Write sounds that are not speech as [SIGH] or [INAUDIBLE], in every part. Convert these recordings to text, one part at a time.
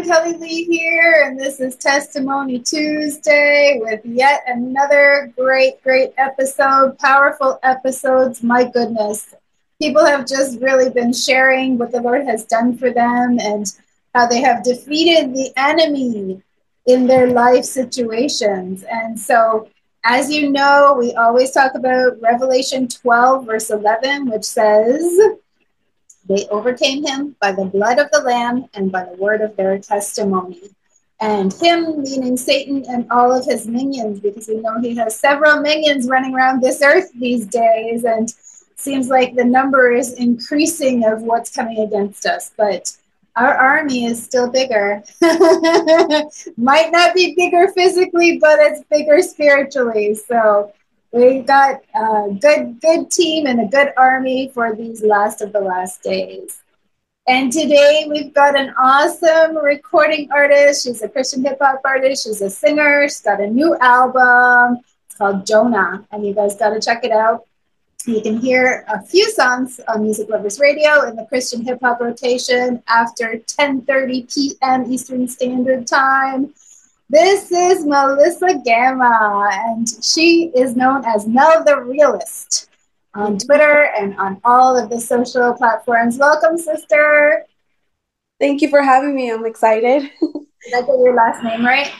everyone. Kelly Lee here, and this is Testimony Tuesday with yet another great, great episode. Powerful episodes. My goodness. People have just really been sharing what the Lord has done for them and how they have defeated the enemy in their life situations. And so, as you know, we always talk about Revelation 12, verse 11, which says, they overcame him by the blood of the Lamb and by the word of their testimony. And him, meaning Satan and all of his minions, because we know he has several minions running around this earth these days. And seems like the number is increasing of what's coming against us. But our army is still bigger. [LAUGHS] Might not be bigger physically, but it's bigger spiritually. So we got a good good team and a good army for these last of the last days. And today we've got an awesome recording artist. She's a Christian hip hop artist. She's a singer. She's got a new album. It's called Jonah, and you guys got to check it out. You can hear a few songs on Music Lovers Radio in the Christian hip hop rotation after 10:30 p.m. Eastern Standard Time. This is Melissa Gamma, and she is known as Mell the Realist on Twitter and on all of the social platforms. Welcome, sister. Thank you for having me. I'm excited. Did I get your last name right?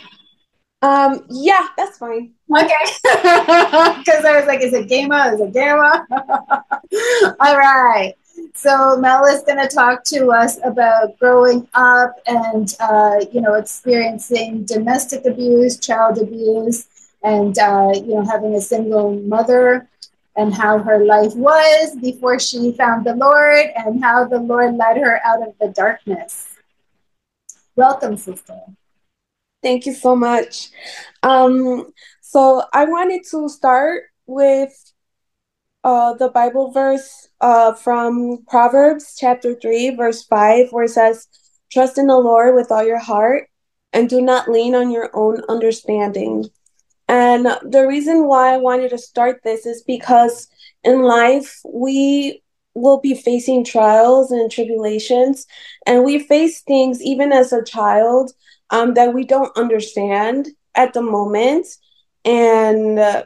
Um, yeah, that's fine. Okay. [LAUGHS] Because I was like, is it Gamma? Is it Gamma? [LAUGHS] all right. So Mell is going to talk to us about growing up and uh, you know experiencing domestic abuse, child abuse, and uh, you know having a single mother and how her life was before she found the Lord and how the Lord led her out of the darkness. Welcome, sister. Thank you so much. Um, so I wanted to start with uh, the Bible verse uh, from Proverbs chapter 3, verse 5, where it says, Trust in the Lord with all your heart and do not lean on your own understanding. And the reason why I wanted to start this is because in life, we will be facing trials and tribulations, and we face things even as a child um, that we don't understand at the moment. And uh,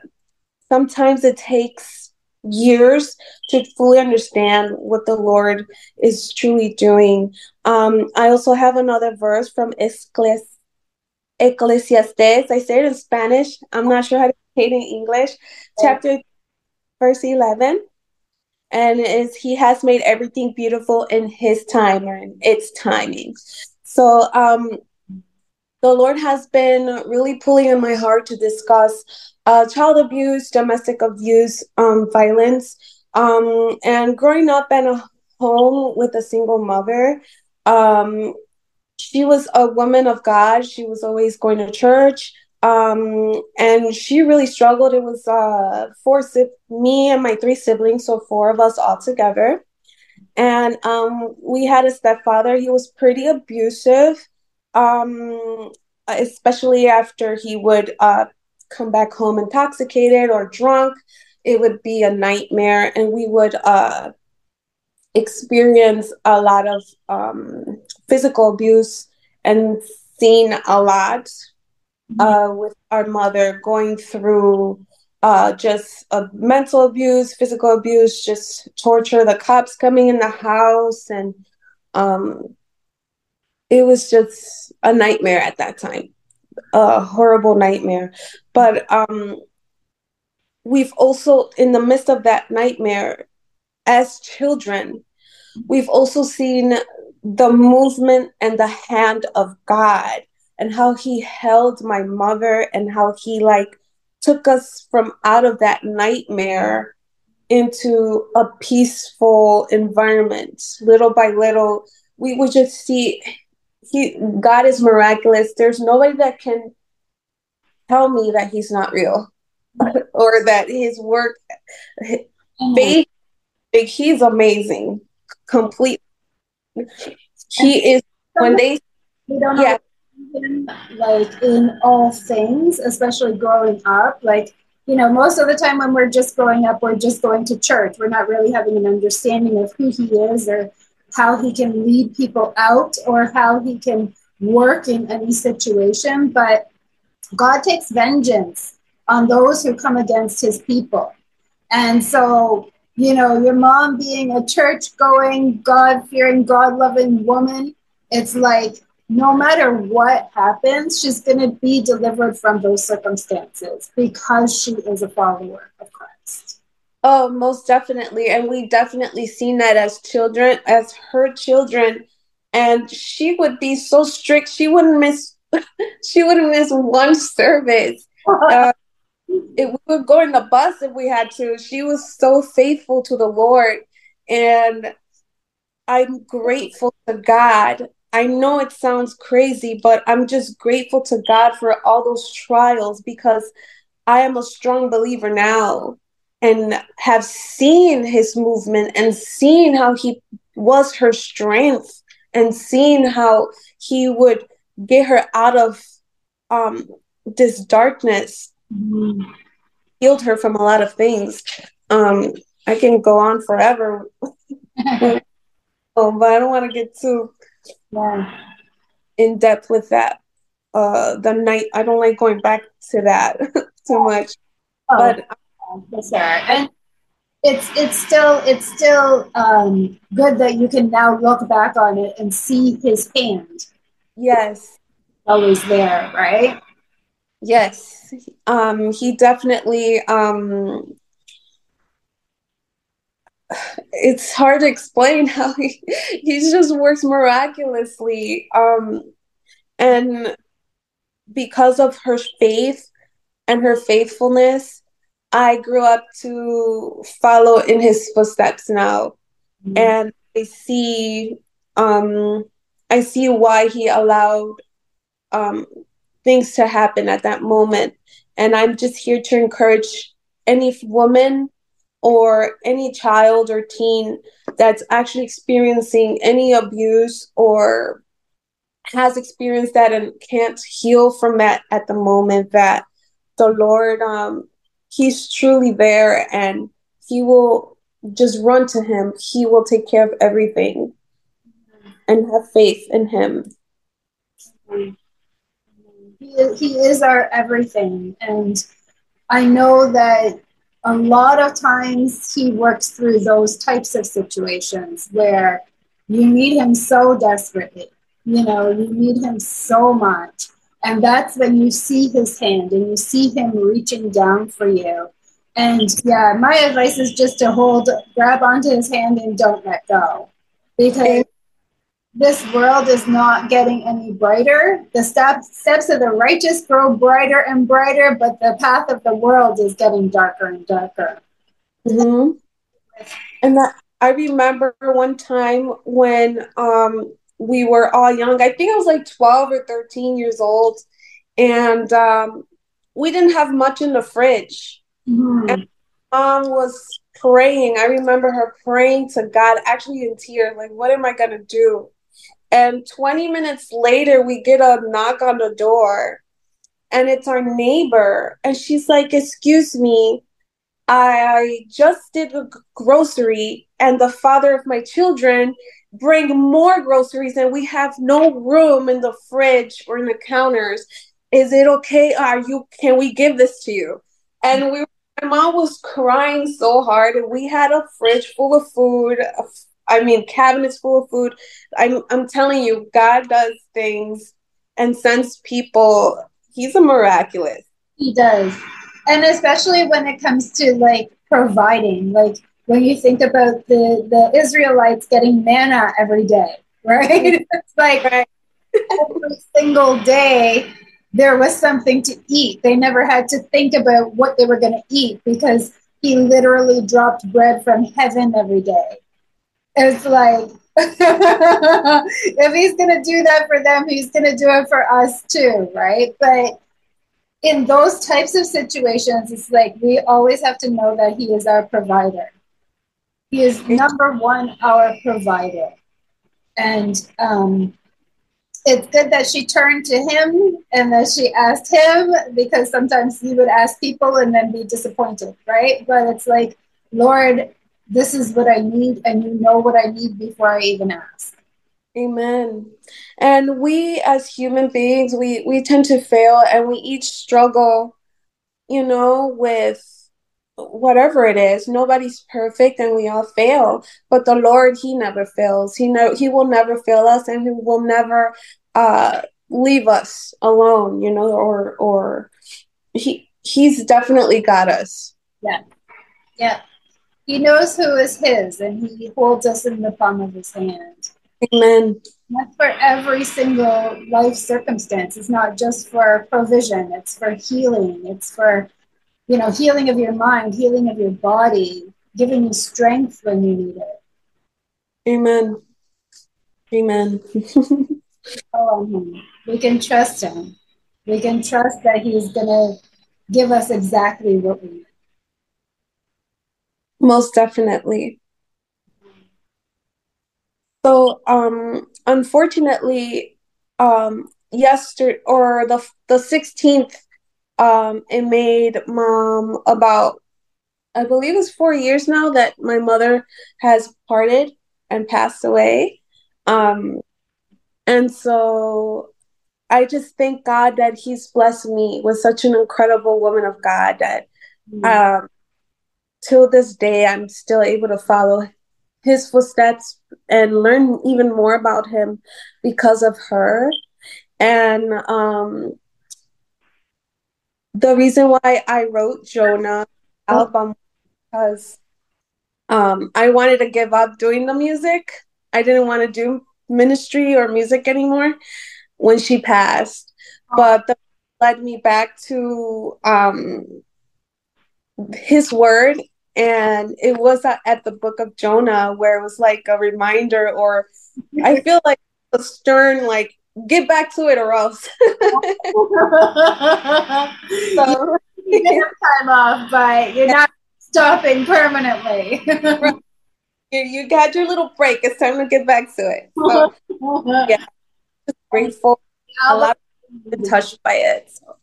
sometimes it takes years to fully understand what the Lord is truly doing. Um, I also have another verse from Ecclesi- Ecclesiastes. I say it in Spanish. I'm not sure how to say it in English. Chapter verse 11. And is he has made everything beautiful in his time or in its timing. So um the Lord has been really pulling in my heart to discuss uh, child abuse, domestic abuse, um, violence, um, and growing up in a home with a single mother. Um, she was a woman of God. She was always going to church. Um, and she really struggled. It was uh, four si- me and my three siblings, so four of us all together. And um, we had a stepfather. He was pretty abusive, um, especially after he would uh, come back home intoxicated or drunk. It would be a nightmare, and we would uh, experience a lot of um, physical abuse and seen a lot uh, with our mother going through uh, just uh, mental abuse, physical abuse, just torture, the cops coming in the house, and um, it was just a nightmare at that time a horrible nightmare. But um, we've also, in the midst of that nightmare, as children, we've also seen the movement and the hand of God and how He held my mother and how He like took us from out of that nightmare into a peaceful environment. Little by little, we would just see he God is miraculous. There's nobody that can tell me that he's not real [LAUGHS] or that his work mm-hmm. faith he's amazing complete he is when they yeah like in all things especially growing up like you know most of the time when we're just growing up we're just going to church we're not really having an understanding of who he is or how he can lead people out or how he can work in any situation, but God takes vengeance on those who come against his people. And so, you know, your mom being a church going, God fearing, God loving woman, it's like no matter what happens, she's going to be delivered from those circumstances because she is a follower of. Oh, most definitely. And we definitely seen that as children, as her children. And she would be so strict. She wouldn't miss, [LAUGHS] she wouldn't miss one service. [LAUGHS] Uh, it, we would go in the bus if we had to. She was so faithful to the Lord. And I'm grateful to God I know it sounds crazy, but I'm just grateful to God for all those trials because I am a strong believer now and have seen his movement and seen how he was her strength and seen how he would get her out of um, this darkness, mm-hmm. healed her from a lot of things. Um, I can go on forever, [LAUGHS] oh, but I don't want to get too yeah. in depth with that. Uh, the night I don't like going back to that [LAUGHS] too much, oh, but yes, sir. And it's it's still it's still um, good that you can now look back on it and see his hand. Yes, always there, right? Yes, um, he definitely um, it's hard to explain [LAUGHS] how he, he just works miraculously um and because of her faith and her faithfulness i grew up to follow in his footsteps now mm-hmm. and i see um i see why he allowed um things to happen at that moment and i'm just here to encourage any woman or any child or teen that's actually experiencing any abuse or has experienced that and can't heal from that at the moment that the lord um he's truly there and he will just run to him. He will take care of everything and have faith in him. He, he is our everything. And i know that a lot of times he works through those types of situations where you need him so desperately. You know you need him so much and that's when you see his hand and you see him reaching down for you and yeah my advice is just to hold grab onto his hand and don't let go because this world is not getting any brighter. The steps steps of the righteous grow brighter and brighter, but the path of the world is getting darker and darker. Mm-hmm. And that I remember one time when um, we were all young. I think I was like twelve or thirteen years old, and um, we didn't have much in the fridge. Mm-hmm. And mom was praying. I remember her praying to God, actually in tears, like, "What am I gonna do?" And 20 minutes later, we get a knock on the door, and it's our neighbor. And she's like, Excuse me, I just did the grocery, and the father of my children bring more groceries, and we have no room in the fridge or in the counters. Is it okay? Are you? Can we give this to you? And we, my mom was crying so hard, and we had a fridge full of food, I mean, cabinets full of food. I'm, I'm telling you, God does things and sends people. He's a miraculous. He does. And especially when it comes to like providing, like when you think about the, the Israelites getting manna every day, [LAUGHS] right? it's like right. every single day there was something to eat. They never had to think about what they were going to eat because he literally dropped bread from heaven every day it's like [LAUGHS] if he's going to do that for them, he's going to do it for us too, right? But in those types of situations, it's like we always have to know that he is our provider. He is number one, our provider. And um, it's good that she turned to him and that she asked him because sometimes he would ask people and then be disappointed, right? But it's like, Lord, this is what I need, and you know what I need before I even ask. Amen. And we as human beings, we we tend to fail and we each struggle, you know, with whatever it is. Nobody's perfect and we all fail, but the Lord, he never fails. He know he will never fail us and he will never uh leave us alone, you know, or or he he's definitely got us. Yeah. Yeah. He knows who is his and he holds us in the palm of his hand. Amen. That's for every single life circumstance. It's not just for provision, it's for healing, it's for you know, healing of your mind, healing of your body, giving you strength when you need it. Amen. Amen. [LAUGHS] oh, um, we can trust him. We can trust that he's going to give us exactly what we need. Most definitely. So, um, unfortunately, um, yesterday or the the sixteenth, um, it made mom about, I believe it's four years now that my mother has parted and passed away, um, and so I just thank God that He's blessed me with such an incredible woman of God that, mm. um, till this day, I'm still able to follow his footsteps and learn even more about him because of her. And um, the reason why I wrote Jonah album because um, I wanted to give up doing the music. I didn't want to do ministry or music anymore when she passed. But that led me back to um, his word and it was at the book of jonah where it was like a reminder or i feel like a stern like get back to it or else. [LAUGHS] [LAUGHS] So you get time off but you're not stopping permanently. [LAUGHS] You, you got your little break. It's time to get back to it. So yeah. Grateful. A lot of been touched by it so.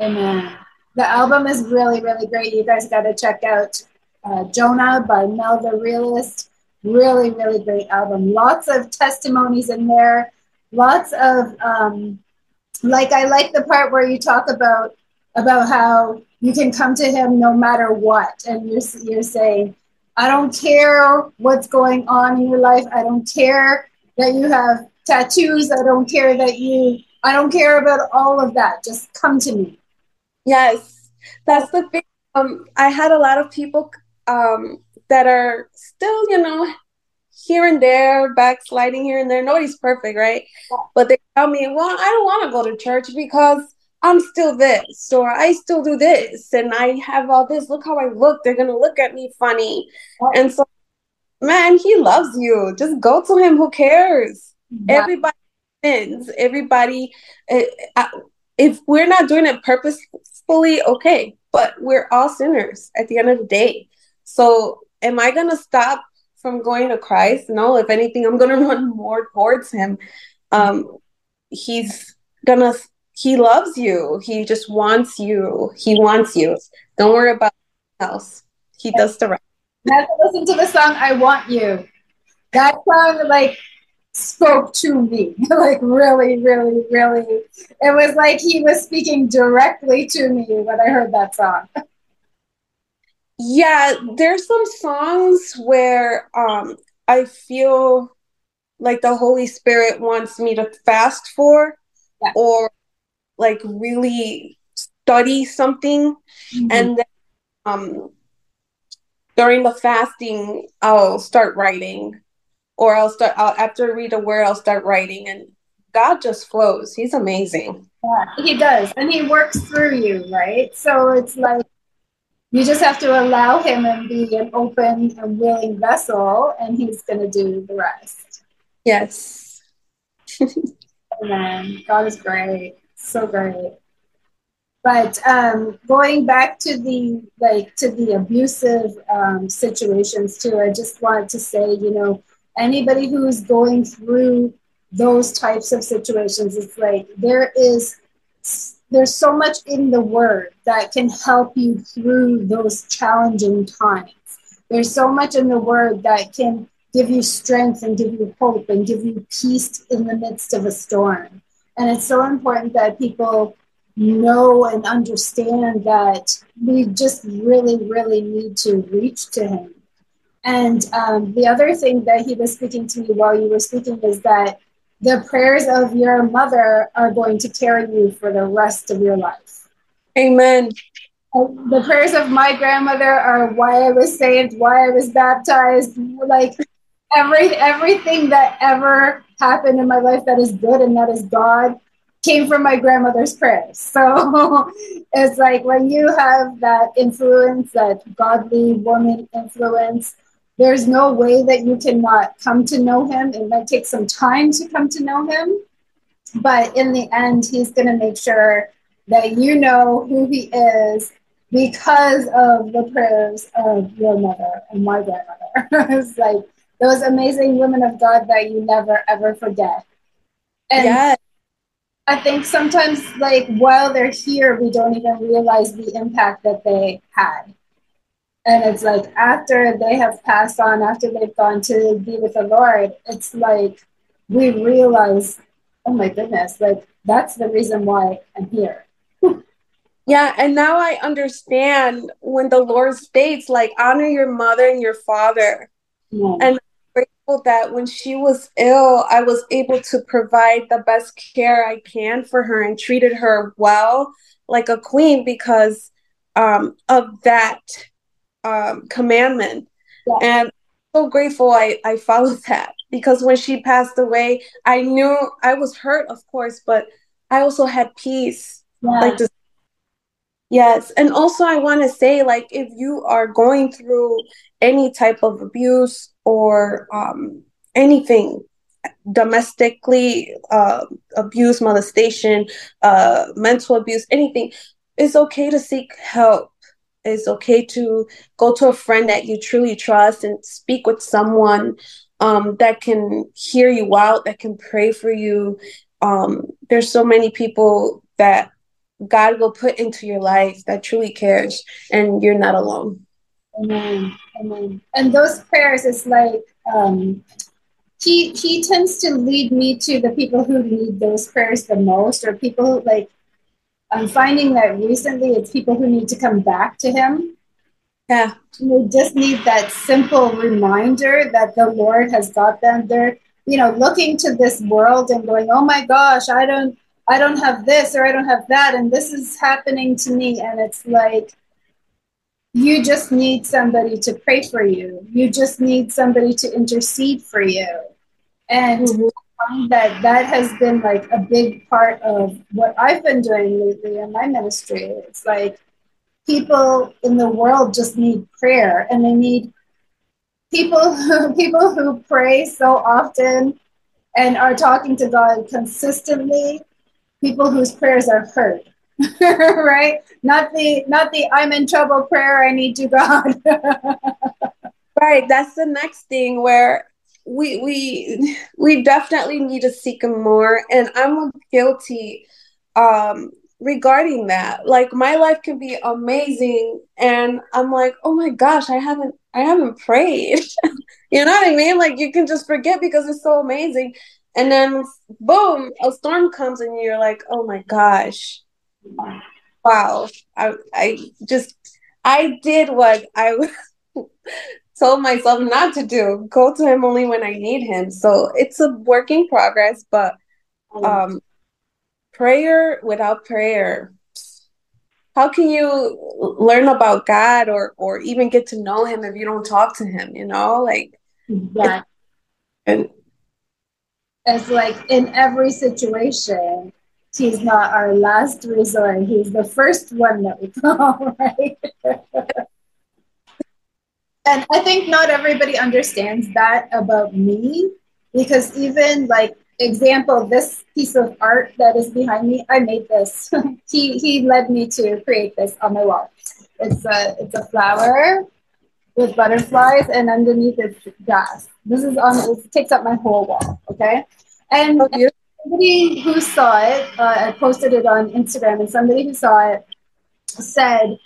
amen. The album is really really great. You guys got to check out uh, Jonah by Mell the Realist. Really, really great album. Lots of testimonies in there. Lots of um, like I like the part where you talk about about how you can come to him no matter what, and you're you're saying, I don't care what's going on in your life. I don't care that you have tattoos. I don't care that you. I don't care about all of that. Just come to me. Yes, that's the thing. Um, I had a lot of people um, that are still, you know, here and there, backsliding here and there. Nobody's perfect, right? But they tell me, well, I don't want to go to church because I'm still this, or I still do this, and I have all this. Look how I look. They're going to look at me funny. And so, man, he loves you. Just go to him. Who cares? Everybody sins. Everybody, uh, if we're not doing it purposefully, okay, but we're all sinners at the end of the day. So, am I going to stop from going to Christ? No, if anything, I'm going [LAUGHS] to run more towards Him. Um, he's going to, He loves you. He just wants you. He wants you. Don't worry about else. He does the right. You have listen to the song I Want You. That song, like, spoke to me [LAUGHS] like really really really it was like he was speaking directly to me when i heard that song [LAUGHS] yeah, there's some songs where um I feel like the Holy Spirit wants me to fast for yeah. or like really study something mm-hmm. and then um during the fasting I'll start writing or I'll start I'll, after I read a word I'll start writing and God just flows. He's amazing. Yeah, he does. And he works through you, right? So it's like you just have to allow him and be an open and willing vessel, and he's going to do the rest. Yes. [LAUGHS] Amen. God is great. So great. But um, going back to the like to the abusive um, situations too, I just wanted to say, you know, anybody who's going through those types of situations, it's like there is there's so much in the word that can help you through those challenging times. There's so much in the word that can give you strength and give you hope and give you peace in the midst of a storm. And it's so important that people know and understand that we just really, really need to reach to Him. And um, the other thing that He was speaking to me while you were speaking is that the prayers of your mother are going to carry you for the rest of your life. Amen. The prayers of my grandmother are why I was saved, why I was baptized, like every everything that ever happened in my life that is good and that is God came from my grandmother's prayers. So [LAUGHS] it's like when you have that influence, that godly woman influence, there's no way that you cannot come to know him. It might take some time to come to know him, but in the end, he's going to make sure that you know who he is because of the prayers of your mother and my grandmother. [LAUGHS] it's like those amazing women of God that you never ever forget. And yes. I think sometimes, like while they're here, we don't even realize the impact that they had. And it's like after they have passed on, after they've gone to be with the Lord, it's like we realize, oh my goodness, like that's the reason why I'm here. [LAUGHS] yeah, and now I understand when the Lord states, like, honor your mother and your father. Yeah. And grateful that when she was ill, I was able to provide the best care I can for her and treated her well, like a queen, because um, of that um, commandment. Yeah. And so grateful I, I followed [LAUGHS] that because when she passed away, I knew I was hurt, of course, but I also had peace. Yeah. Like this, yes. And also, I want to say, like, if you are going through any type of abuse or um, anything, domestically uh, abuse, molestation, uh, mental abuse, anything, it's okay to seek help it's okay to go to a friend that you truly trust and speak with someone um, that can hear you out, that can pray for you. Um, there's so many people that God will put into your life that truly cares, and you're not alone. Amen. Amen. And those prayers is like um, he he tends to lead me to the people who need those prayers the most, or people like I'm finding that recently it's people who need to come back to Him. Yeah. They just need that simple reminder that the Lord has got them. They're, you know, looking to this world and going, oh my gosh, I don't, I don't have this or I don't have that, and this is happening to me. And it's like, you just need somebody to pray for you. You just need somebody to intercede for you. And mm-hmm find that that has been like a big part of what I've been doing lately in my ministry. It's like people in the world just need prayer and they need people who, [LAUGHS] people who pray so often and are talking to God consistently, people whose prayers are heard. [LAUGHS] right? Not the not the I'm in trouble prayer I need you God. [LAUGHS] right, that's the next thing where we we we definitely need to seek him more and i'm guilty um regarding that. Like my life can be amazing and i'm like oh my gosh i haven't i haven't prayed. [LAUGHS] You know what i mean? Like you can just forget because it's so amazing and then boom a storm comes and you're like oh my gosh. Wow. I i just i did what i [LAUGHS] told myself not to do. Go to him only when I need him. So it's a working progress, but um prayer without prayer how can you learn about God or or even get to know him if you don't talk to him, you know? Like yeah. And it's like in every situation, he's not our last resort. He's the first one that we call, [LAUGHS] right? And I think not everybody understands that about me because even like example this piece of art that is behind me I made this. [LAUGHS] He he led me to create this on my wall. It's a it's a flower with butterflies and underneath it's grass. This is on it takes up my whole wall okay? And, oh, somebody who saw it uh, I posted it on Instagram and somebody who saw it said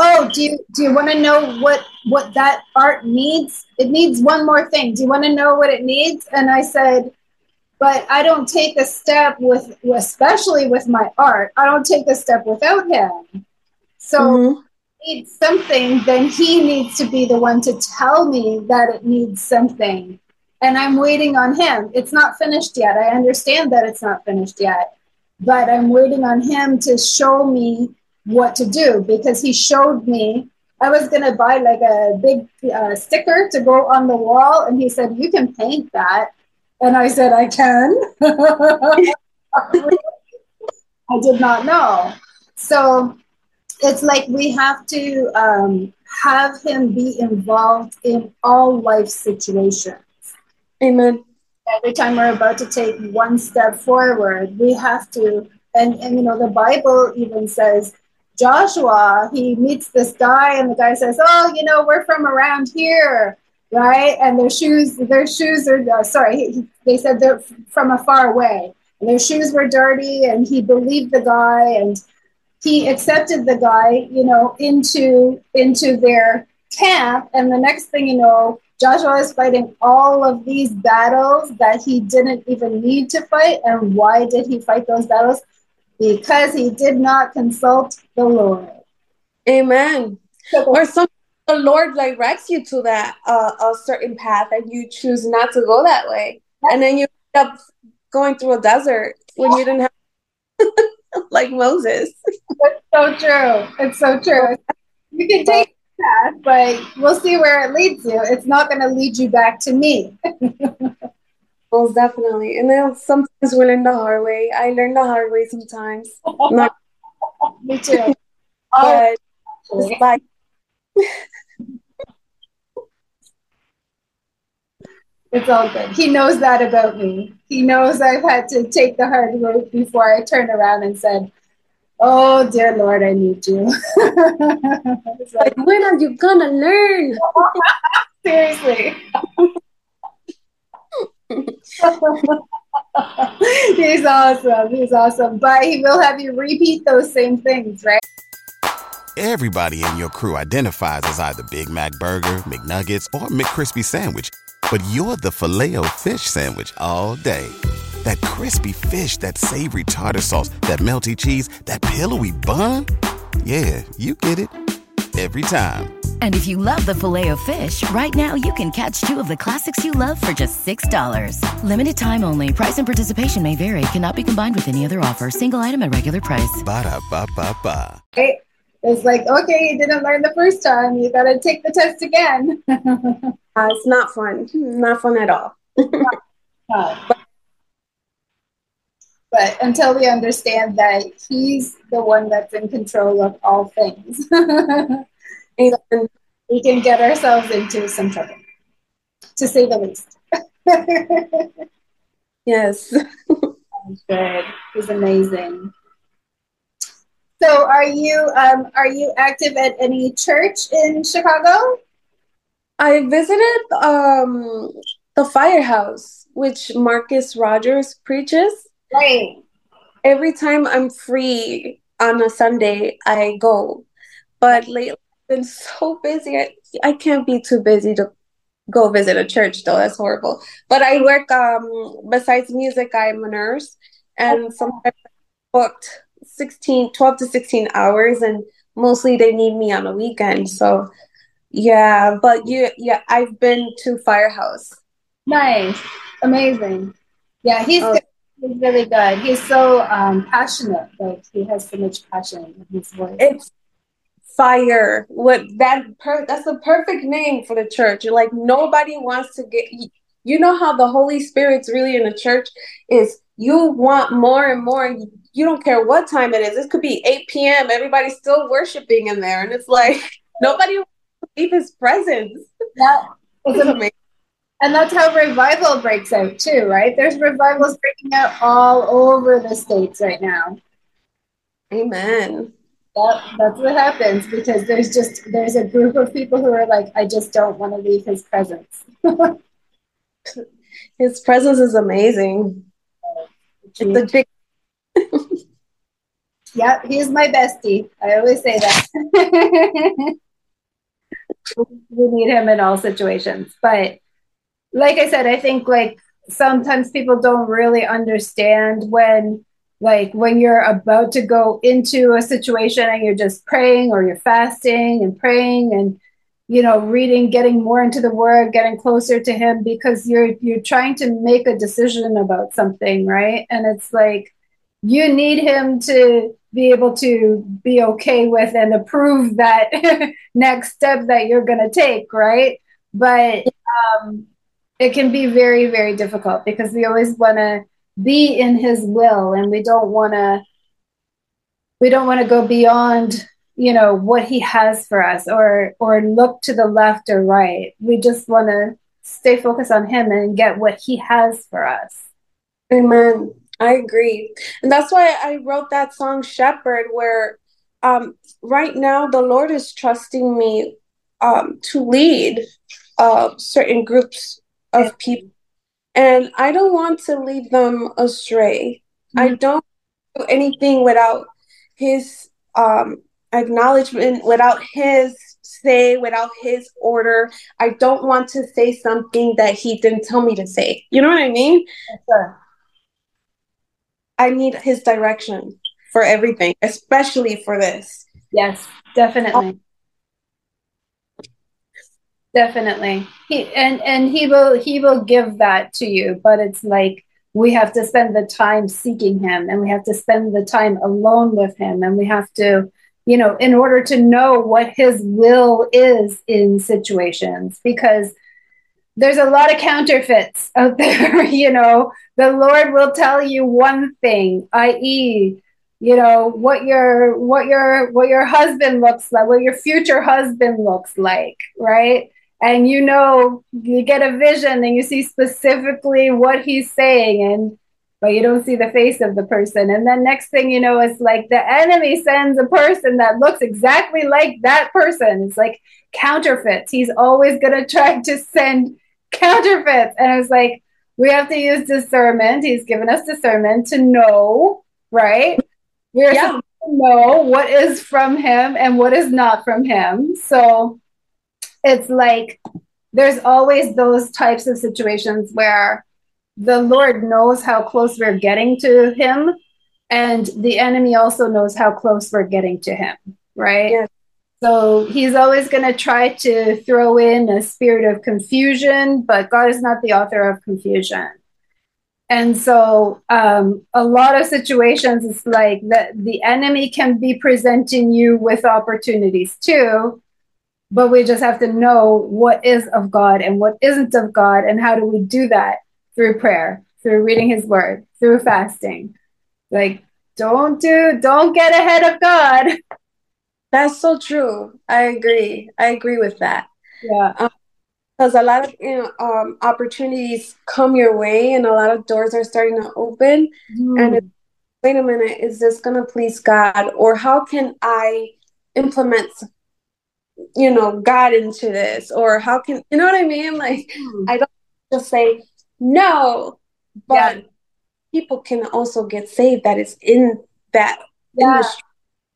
oh, do you do you want to know what what that art needs? It needs one more thing. Do you want to know what it needs? And I said, but I don't take a step with, especially with my art. I don't take a step without him. So. Mm-hmm. Needs something, then he needs to be the one to tell me that it needs something and I'm waiting on him. It's not finished yet. I understand that it's not finished yet, but I'm waiting on him to show me what to do because he showed me. I was going to buy like a big uh, sticker to go on the wall, and he said, You can paint that. And I said, I can. [LAUGHS] I did not know. So it's like we have to um, have him be involved in all life situations. Amen. Every time we're about to take one step forward, we have to, and, and you know, the Bible even says, Joshua, he meets this guy, and the guy says, Oh, you know, we're from around here, right? And their shoes, their shoes are, uh, sorry, he, they said they're from a far away, and their shoes were dirty, and he believed the guy, and he accepted the guy, you know, into into their camp, and the next thing you know, Joshua is fighting all of these battles that he didn't even need to fight. And why did he fight those battles? Because he did not consult the Lord. Amen. or some the Lord directs you to that uh, a certain path, and you choose not to go that way, and then you end up going through a desert when you didn't have, [LAUGHS] like Moses. It's so true. It's so true. You can take path, but we'll see where it leads you. It's not going to lead you back to me. [LAUGHS] Most definitely. And then sometimes we learn the hard way. I learned the hard way sometimes. Not- [LAUGHS] me too. Oh. but it's like [LAUGHS] it's all good. He knows that about me. He knows I've had to take the hard road before I turn around and said, Oh, dear Lord, I need you. [LAUGHS] like, when are you gonna learn? Seriously. [LAUGHS] He's awesome. He's awesome. But he will have you repeat those same things, right? Everybody in your crew identifies as either Big Mac Burger, McNuggets, or McCrispy Sandwich. But you're the filet fish Sandwich all day that crispy fish, that savory tartar sauce, that melty cheese, that pillowy bun. Yeah, you get it every time. And if you love the Filet-O-Fish, right now you can catch two of the classics you love for just $6. Limited time only. Price and participation may vary. Cannot be combined with any other offer. Single item at regular price. Ba da ba ba ba. It's like, okay, you didn't learn the first time. You got to take the test again. [LAUGHS] uh, it's not fun. Not fun at all. but [LAUGHS] but until we understand that he's the one that's in control of all things, [LAUGHS] we can get ourselves into some trouble, to say the least. [LAUGHS] yes. Good. He's amazing. So, are you um, are you active at any church in Chicago? I visited um, the Firehouse, which Marcus Rogers preaches. Right. Every time I'm free on a Sunday, I go. But lately, been so busy. I, I can't be too busy to go visit a church, though. That's horrible. But I work, um, besides music, I'm a nurse. And sometimes I booked 16, 12 to 16 hours. And mostly they need me on a weekend. So, yeah. But you, yeah, I've been to Firehouse. Nice. Amazing. Yeah, he's oh. He's really good. He's so um, passionate. Like he has so much passion in his voice. It's fire. What that per- that's the perfect name for the church. You're like nobody wants to get. You know how the Holy Spirit's really in the church is. You want more and more. and You don't care what time it is. This could be 8 p.m. Everybody's still worshiping in there, and it's like [LAUGHS] nobody wants to leave His presence. Yeah, [LAUGHS] it's amazing. And that's how revival breaks out too, right? There's revivals breaking out all over the states right now. Amen. That, that's what happens because there's just there's a group of people who are like, I just don't want to leave his presence. [LAUGHS] his presence is amazing. It's a big [LAUGHS] Yep, he's my bestie. I always say that. [LAUGHS] we need him in all situations. But like I said, I think like sometimes people don't really understand when like when you're about to go into a situation and you're just praying or you're fasting and praying and you know reading getting more into the word getting closer to him because you're you're trying to make a decision about something right? And it's like you need him to be able to be okay with and approve that [LAUGHS] next step that you're going to take right? But um, it can be very very difficult because we always want to be in his will and we don't want to we don't want to go beyond you know what he has for us or or look to the left or right. We just want to stay focused on him and get what he has for us. Amen. I agree. And that's why i wrote that song shepherd where um, right now the lord is trusting me um, to lead uh, certain groups of people and i don't want to lead them astray mm-hmm. i don't do anything without his um, acknowledgement, without his say, without his order. I don't want to say something that he didn't tell me to say. You know what I mean? Sure. I need his direction for everything, especially for this. Yes, definitely. Definitely. He and and he will he will give that to you, but it's like we have to spend the time seeking him and we have to spend the time alone with him and we have to you know, in order to know what his will is in situations, because there's a lot of counterfeits out [LAUGHS] there. you know, the Lord will tell you one thing, i.e., you know what your what your what your husband looks like what your future husband looks like right and you know you get a vision and you see specifically what he's saying and but you don't see the face of the person. And then next thing you know, it's like the enemy sends a person that looks exactly like that person. It's like counterfeits. He's always going to try [LAUGHS] to send counterfeits. And it's like, we have to use discernment. He's given us discernment to know, right? We're yeah. supposed to know what is from him and what is not from him. So it's like there's always those types of situations where the Lord knows how close we're getting to Him, and the enemy also knows how close we're getting to Him, right? Yes. So he's always going to try to throw in a spirit of confusion, but God is not the author of confusion. And so, um, a lot of situations, it's like that the enemy can be presenting you with opportunities too, but we just have to know what is of God and what isn't of God, and how do we do that? through prayer, through reading his word, through fasting. Like, don't do, don't get ahead of God. [LAUGHS] That's so true. I agree. I agree with that. Yeah. because um, a lot of you know um, opportunities come your way and a lot of doors are starting to open mm. and wait a minute is this going to please god or how can i implement you know got into this or how can you know what i mean like mm. i don't just say no, but yeah. people can also get saved that is in that yeah. industry.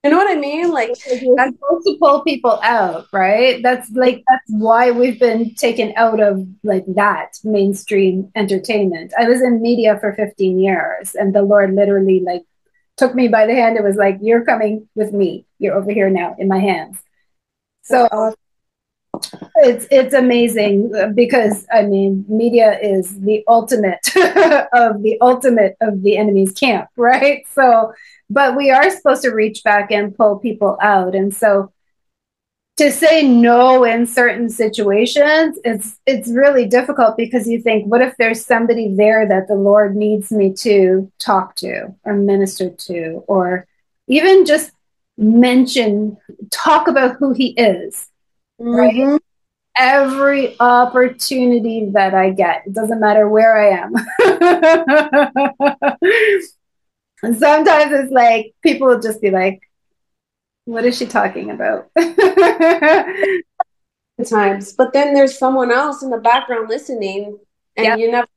You know what I mean? Like you're supposed to pull people out, right? That's like that's why we've been taken out of like that mainstream entertainment. I was in media for 15 years and the Lord literally like took me by the hand. It was like, You're coming with me. You're over here now in my hands. So it's it's amazing uh, because I mean media is the ultimate [LAUGHS] of the ultimate of the enemy's camp, [LAUGHS] right? So, but we are supposed to reach back and pull people out, and so to say no in certain situations it's it's really difficult because you think what if there's somebody there that the lord needs me to talk to or minister to or even just mention talk about who he is right? Mm-hmm. Every opportunity that I get, it doesn't matter where I am. and [LAUGHS] sometimes it's like people will just be like, what is she talking about? [LAUGHS] times, but then there's someone else in the background listening, and yep. you never.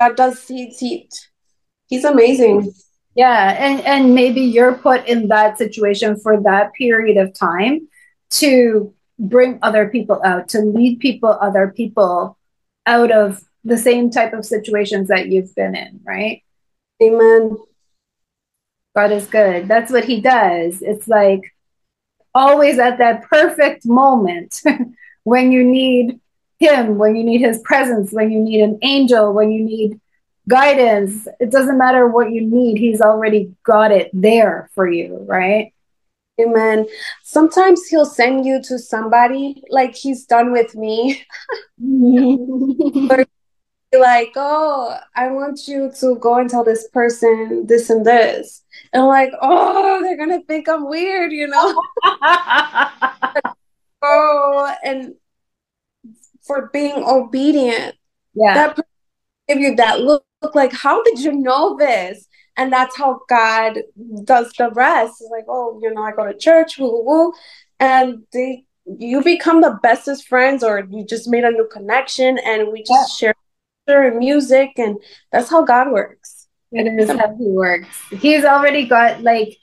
God does he, he he's amazing. Yeah, and and maybe you're put in that situation for that period of time to bring other people out, to lead people, other people out of the same type of situations that you've been in, right? Amen. God is good. That's what he does. It's like always at that perfect moment [LAUGHS] when you need him, when you need his presence, when you need an angel, when you need guidance. It doesn't matter what you need, he's already got it there for you, right? Amen. Sometimes he'll send you to somebody like he's done with me. Mm-hmm. [LAUGHS] But like, oh, I want you to go and tell this person this and this. And I'm like, oh, they're gonna think I'm weird, you know. [LAUGHS] oh, and for being obedient. Yeah. That give you that look, look like, how did you know this? And that's how God does the rest. It's like, oh, you know, I go to church, woo, woo, woo. And they you become the bestest friends or you just made a new connection and we just yeah. share music and that's how God works. It is how he works. He's already got like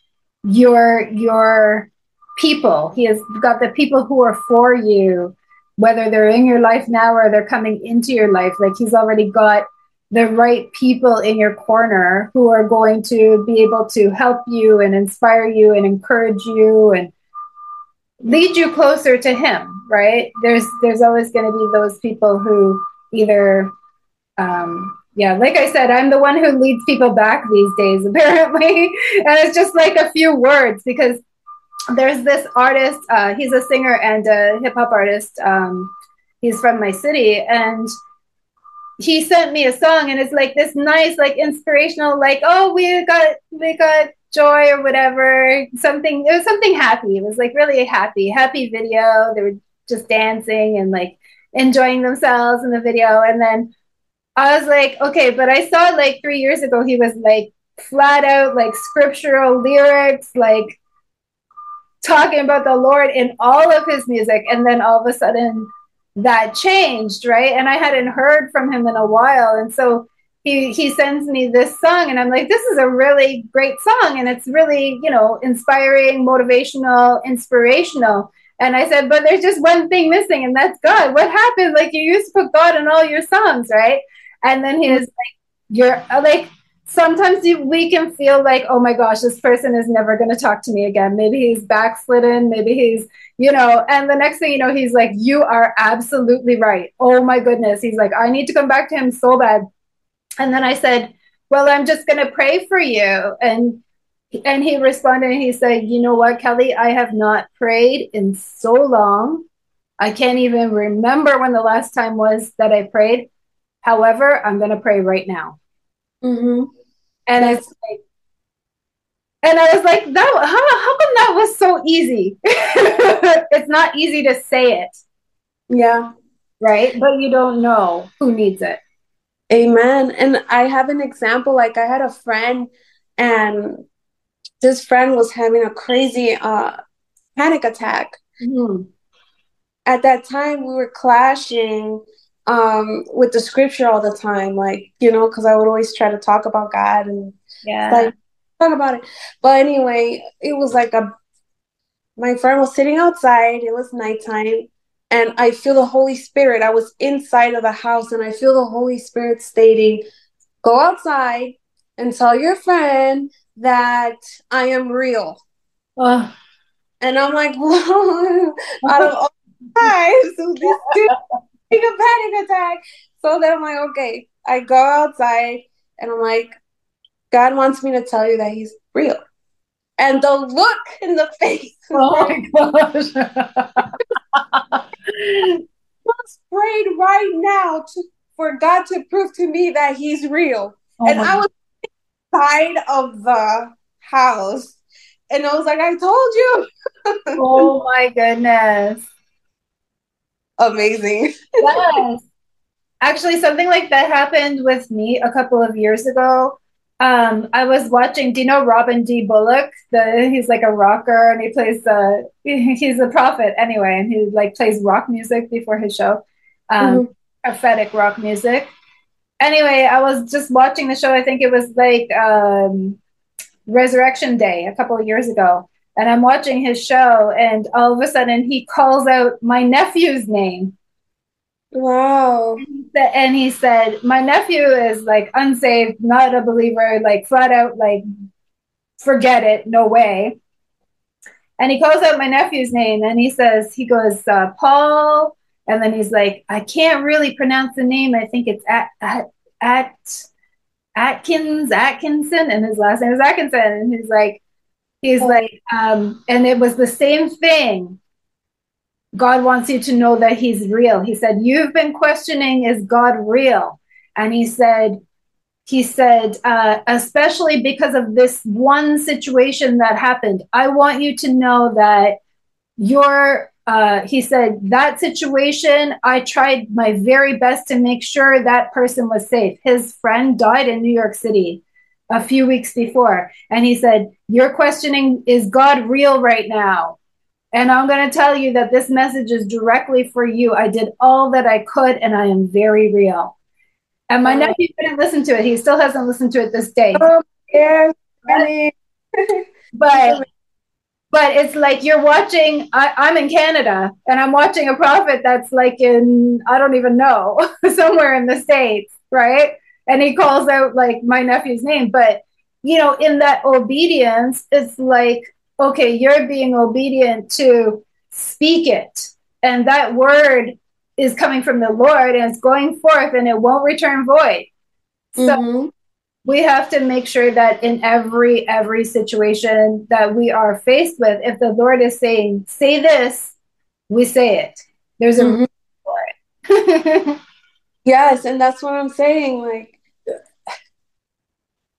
your your people. He has got the people who are for you, whether they're in your life now or they're coming into your life. Like he's already got the right people in your corner who are going to be able to help you and inspire you and encourage you and lead you closer to him right? There's there's always going to be those people who either um yeah like i said i'm the one who leads people back these days [LAUGHS] apparently. And it's just like a few words because there's this artist uh, he's a singer and a hip-hop artist um, he's from my city. And he sent me a song and it's like this nice like inspirational like oh we got we got joy or whatever. Something it was something happy. It was like really a happy happy video. They were just dancing and like enjoying themselves in the video. And then I was like, okay, but I saw like three years ago he was like flat out like scriptural lyrics, like talking about the Lord in all of his music. And then all of a sudden that changed, right? And I hadn't heard from him in a while. And so he he sends me this song and I'm like, this is a really great song. And it's really, you know, inspiring, motivational, inspirational. And I said, but there's just one thing missing, and that's God. What happened? Like you used to put God in all your songs, right? And then he was like, You're like, sometimes you, we can feel like, oh my gosh, this person is never going to talk to me again. Maybe he's backslidden. Maybe he's, you know, and the next thing you know, he's like, you are absolutely right. Oh my goodness. He's like, I need to come back to him so bad. And then I said, well, I'm just going to pray for you. And and he responded and he said, You know what, Kelly? I have not prayed in so long. I can't even remember when the last time was that I prayed. However, I'm going to pray right now. Mm-hmm. And it's like, and I was like, that how, how [LAUGHS] that was so easy? [LAUGHS] it's not easy to say it. Yeah. Right. But you don't know who needs it. Amen. And I have an example. Like I had a friend and this friend was having a crazy uh panic attack. Mm-hmm. At that time we were clashing um with the scripture all the time like you know because i would always try to talk about god and yeah like talk about it. But anyway it was like a my friend was sitting outside it was nighttime and i feel the holy spirit. I was inside of the house and i feel the holy spirit stating go outside and tell your friend that i am real. Oh. and i'm like well out of all times this [LAUGHS] dude a panic attack. So then I'm like, okay, I go outside and I'm like, God wants me to tell you that He's real. And the look in the face. Oh my gosh. [LAUGHS] just prayed right now to, for God to prove to me that He's real. Oh and I was inside of the house. And I was like, I told you. [LAUGHS] oh my goodness amazing. [LAUGHS] yes. Actually, something like that happened with me a couple of years ago. Um, I was watching. Do you know Robin D. Bullock? The he's like a rocker and he plays. Uh, he's a prophet anyway, and he like plays rock music before his show, um, mm-hmm. prophetic rock music. Anyway, I was just watching the show. I think it was like um, Resurrection Day a couple of years ago, and I'm watching his show, and all of a sudden he calls out my nephew's name. Wow. And he said, My nephew is like unsaved, not a believer, like flat out, like, forget it, no way. And he calls out my nephew's name and he says, He goes, uh, Paul. And then he's like, I can't really pronounce the name. I think it's at, at, at Atkins, Atkinson. And his last name is Atkinson. And he's like, He's like, um, and it was the same thing God wants you to know that He's real. He said, You've been questioning, is God real? And He said, he said, uh, especially because of this one situation that happened, I want you to know that your, uh, he said, that situation, I tried my very best to make sure that person was safe. His friend died in New York City a few weeks before. And he said, You're questioning, is God real right now? And I'm going to tell you that this message is directly for you. I did all that I could, and I am very real. And my oh. nephew couldn't listen to it. He still hasn't listened to it this day. Oh, yeah. [LAUGHS] but but it's like you're watching I, i'm in canada and i'm watching a prophet that's like in i don't even know [LAUGHS] somewhere in the states right and he calls out like my nephew's name but you know in that obedience it's like okay, you're being obedient to speak it. And that word is coming from the Lord and it's going forth and it won't return void. So mm-hmm. we have to make sure that in every every situation that we are faced with, if the Lord is saying, say this, we say it. There's a mm-hmm. for [LAUGHS] it. yes, and that's what I'm saying. Like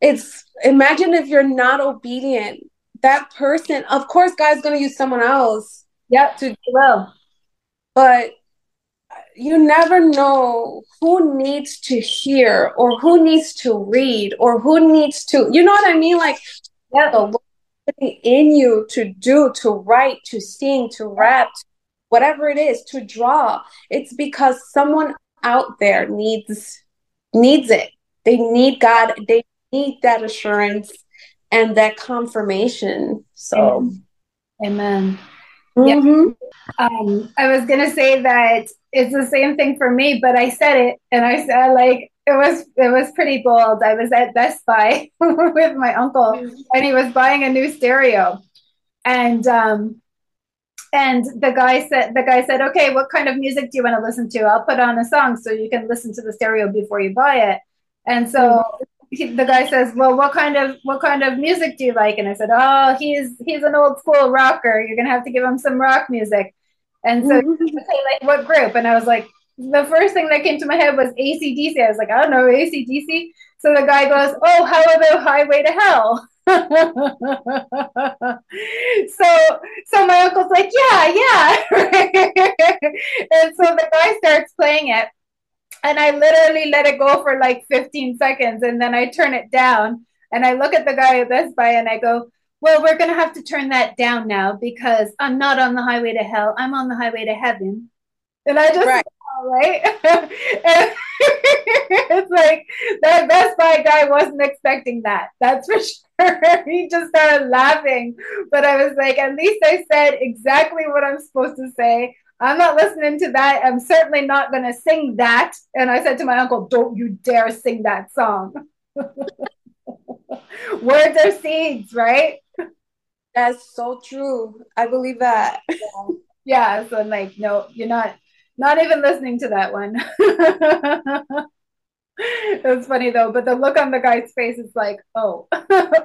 it's imagine if you're not obedient that person, of course, God's going to use someone else. Yep, to well, but you never know who needs to hear or who needs to read or who needs to, you know what I mean? Like, yeah, the Lord in you to do, to write, to sing, to rap, whatever it is, to draw. It's because someone out there needs needs it. They need God. They need that assurance and that confirmation. So, amen. Mm-hmm. Yeah. Um, I was gonna say that it's the same thing for me, but I said it, and I said like it was it was pretty bold. I was at Best Buy [LAUGHS] with my uncle, and he was buying a new stereo, and um, and the guy said the guy said, "Okay, what kind of music do you want to listen to? I'll put on a song so you can listen to the stereo before you buy it." And so mm-hmm he, the guy says, "Well, what kind of what kind of music do you like?" And I said, "Oh, he's he's an old school rocker. You're gonna have to give him some rock music." And so, mm-hmm. say, like, what group? And I was like, the first thing that came to my head was ACDC. I was like, I don't know ACDC. So the guy goes, "Oh, how about Highway to Hell?" [LAUGHS] so so my uncle's like, "Yeah, yeah," [LAUGHS] and so the guy starts playing it and I literally let it go for like 15 seconds and then I turn it down and I look at the guy at Best Buy and I go, well, we're going to have to turn that down now because I'm not on the highway to hell. I'm on the highway to heaven. And I just, right. right? [LAUGHS] it's like that Best Buy guy wasn't expecting that. That's for [LAUGHS] sure. he just started laughing. But I was like, at least I said exactly what I'm supposed to say. I'm not listening to that. I'm certainly not going to sing that. And I said to my uncle, Don't you dare sing that song. [LAUGHS] Words are seeds, right? That's so true. I believe that. Yeah. [LAUGHS] yeah. So I'm like, no, you're not not even listening to that one. [LAUGHS] it's funny though, but the look on the guy's face is like, oh,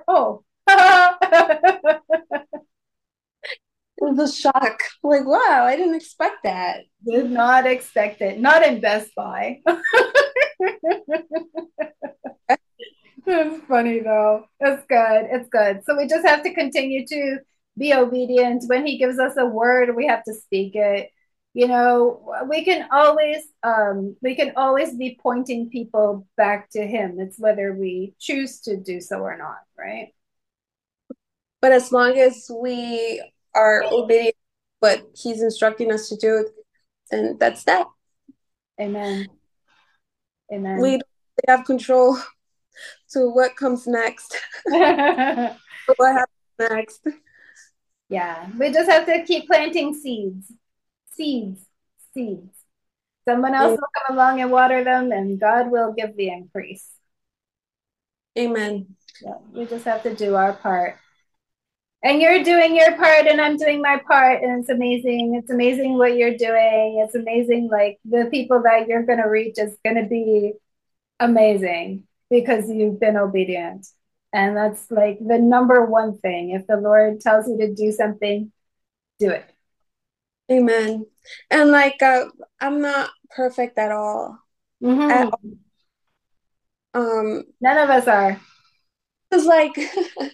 oh. It was a shock. Like, wow, I didn't expect that. Did not expect it. Not in Best Buy. [LAUGHS] it's funny though. It's good. It's good. So we just have to continue to be obedient. When he gives us a word, we have to speak it. You know, we can always um, we can always be pointing people back to him. It's whether we choose to do so or not, right? But as long as we are obedient what he's instructing us to do and that's that amen amen we have control to what comes next. [LAUGHS] what happens next? Yeah, we just have to keep planting seeds, seeds, seeds. Someone else will come along and water them, and God will give the increase. Amen. Yeah, we just have to do our part. And you're doing your part, and I'm doing my part, and it's amazing. It's amazing what you're doing. It's amazing, like the people that you're going to reach is going to be amazing because you've been obedient. And that's like the number one thing. If the Lord tells you to do something, do it. Amen. And like, uh, I'm not perfect at all. Mm-hmm. At all. Um, None of us are. It's like [LAUGHS]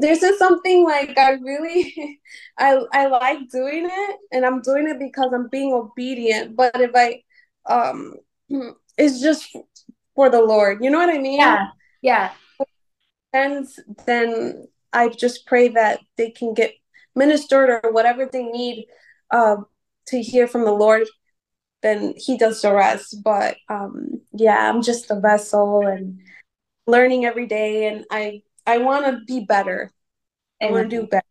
there's just something like I really [LAUGHS] I I like doing it and I'm doing it because I'm being obedient. But if I um [CLEARS THROAT] it's just for the Lord. You know what I mean? Yeah. Yeah. And then I just pray that they can get ministered or whatever they need uh, to hear from the Lord. Then He does the rest. But um, yeah, I'm just a vessel and learning every day, and I I want to be better. I want to do better.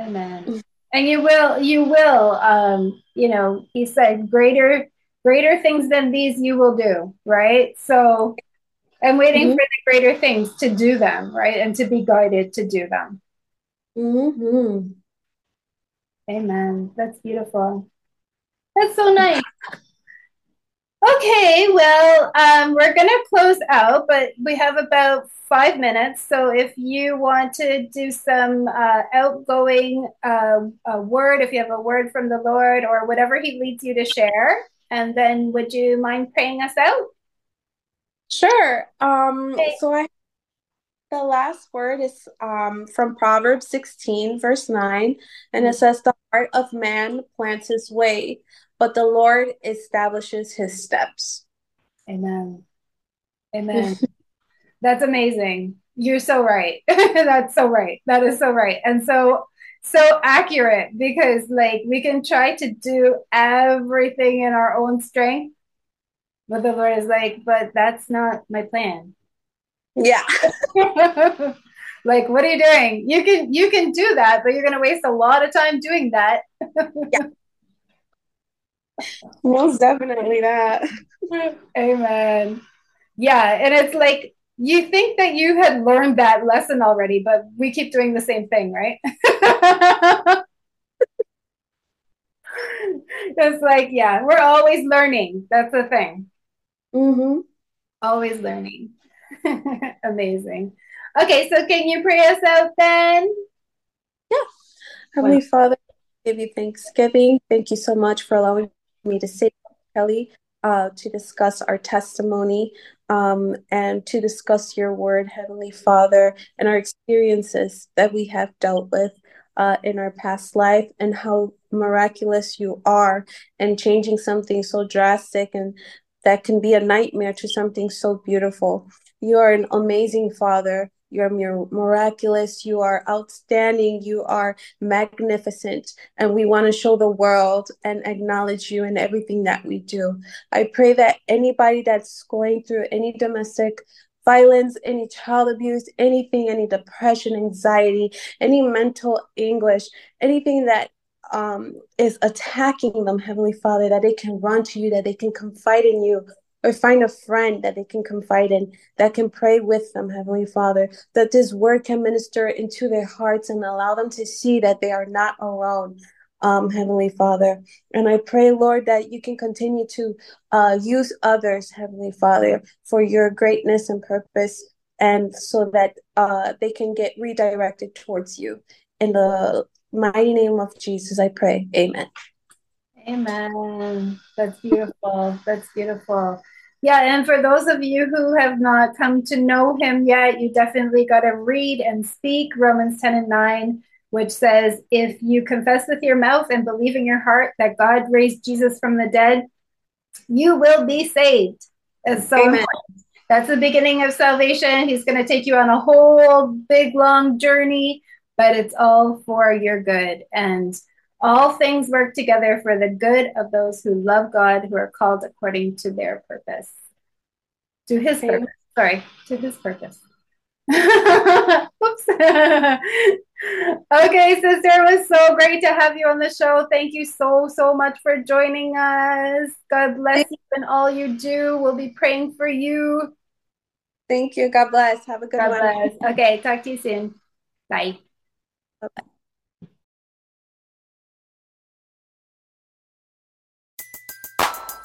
Amen. And you will, you will. Um, you know, He said, "Greater, greater things than these you will do." Right. So I'm waiting mm-hmm. for the greater things to do them, right? And to be guided to do them. Mm-hmm. Amen. That's beautiful. That's so nice. Okay, well, um, we're going to close out, but we have about five minutes. So if you want to do some uh, outgoing uh, word, if you have a word from the Lord or whatever He leads you to share, and then would you mind praying us out? Sure. Um, okay. So I the last word is um, from Proverbs 16, verse 9, and it says, The heart of man plants his way, but the Lord establishes his steps. Amen. Amen. [LAUGHS] That's amazing. You're so right. [LAUGHS] That's so right. That is so right. And so, so accurate because, like, we can try to do everything in our own strength, but the Lord is like, but that's not my plan. Yeah. [LAUGHS] like, what are you doing? You can you can do that, but you're gonna waste a lot of time doing that. yeah. Most definitely that. Amen. Yeah, and it's like you think that you had learned that lesson already, but we keep doing the same thing, right? [LAUGHS] it's like, yeah, we're always learning. That's the thing. Mm-hmm. Always learning. [LAUGHS] Amazing. Okay, so can you pray us out then? Yeah. Heavenly Father, give you thanksgiving. Thank you so much for allowing me to say, Kelly, uh, to discuss our testimony um, and to discuss your word, Heavenly Father, and our experiences that we have dealt with uh, in our past life and how miraculous you are and changing something so drastic and that can be a nightmare to something so beautiful. You are an amazing father. You're miraculous. You are outstanding. You are magnificent. And we want to show the world and acknowledge you in everything that we do. I pray that anybody that's going through any domestic violence, any child abuse, anything, any depression, anxiety, any mental anguish, anything that um, is attacking them, Heavenly Father, that they can run to you, that they can confide in you, or find a friend that they can confide in, that can pray with them, Heavenly Father, that this word can minister into their hearts and allow them to see that they are not alone. Um, Heavenly Father. And I pray, Lord, that you can continue to uh, use others, Heavenly Father, for your greatness and purpose, and so that uh, they can get redirected towards you. In the mighty name of Jesus, I pray. Amen. Amen. That's beautiful. That's beautiful. Yeah, and for those of you who have not come to know him yet, you definitely got to read and speak Romans 10 and 9, which says, If you confess with your mouth and believe in your heart that God raised Jesus from the dead, you will be saved. It's so Amen. That's the beginning of salvation. He's going to take you on a whole big, long journey, but it's all for your good. And all things work together for the good of those who love God, who are called according to their purpose. To his purpose. Sorry, to his purpose. [LAUGHS] Oops. [LAUGHS] okay, sister, it was so great to have you on the show. Thank you so, so much for joining us. God bless you and all you do. We'll be praying for you. Thank you. God bless. Have a good God one. bless. Okay, talk to you soon. Bye.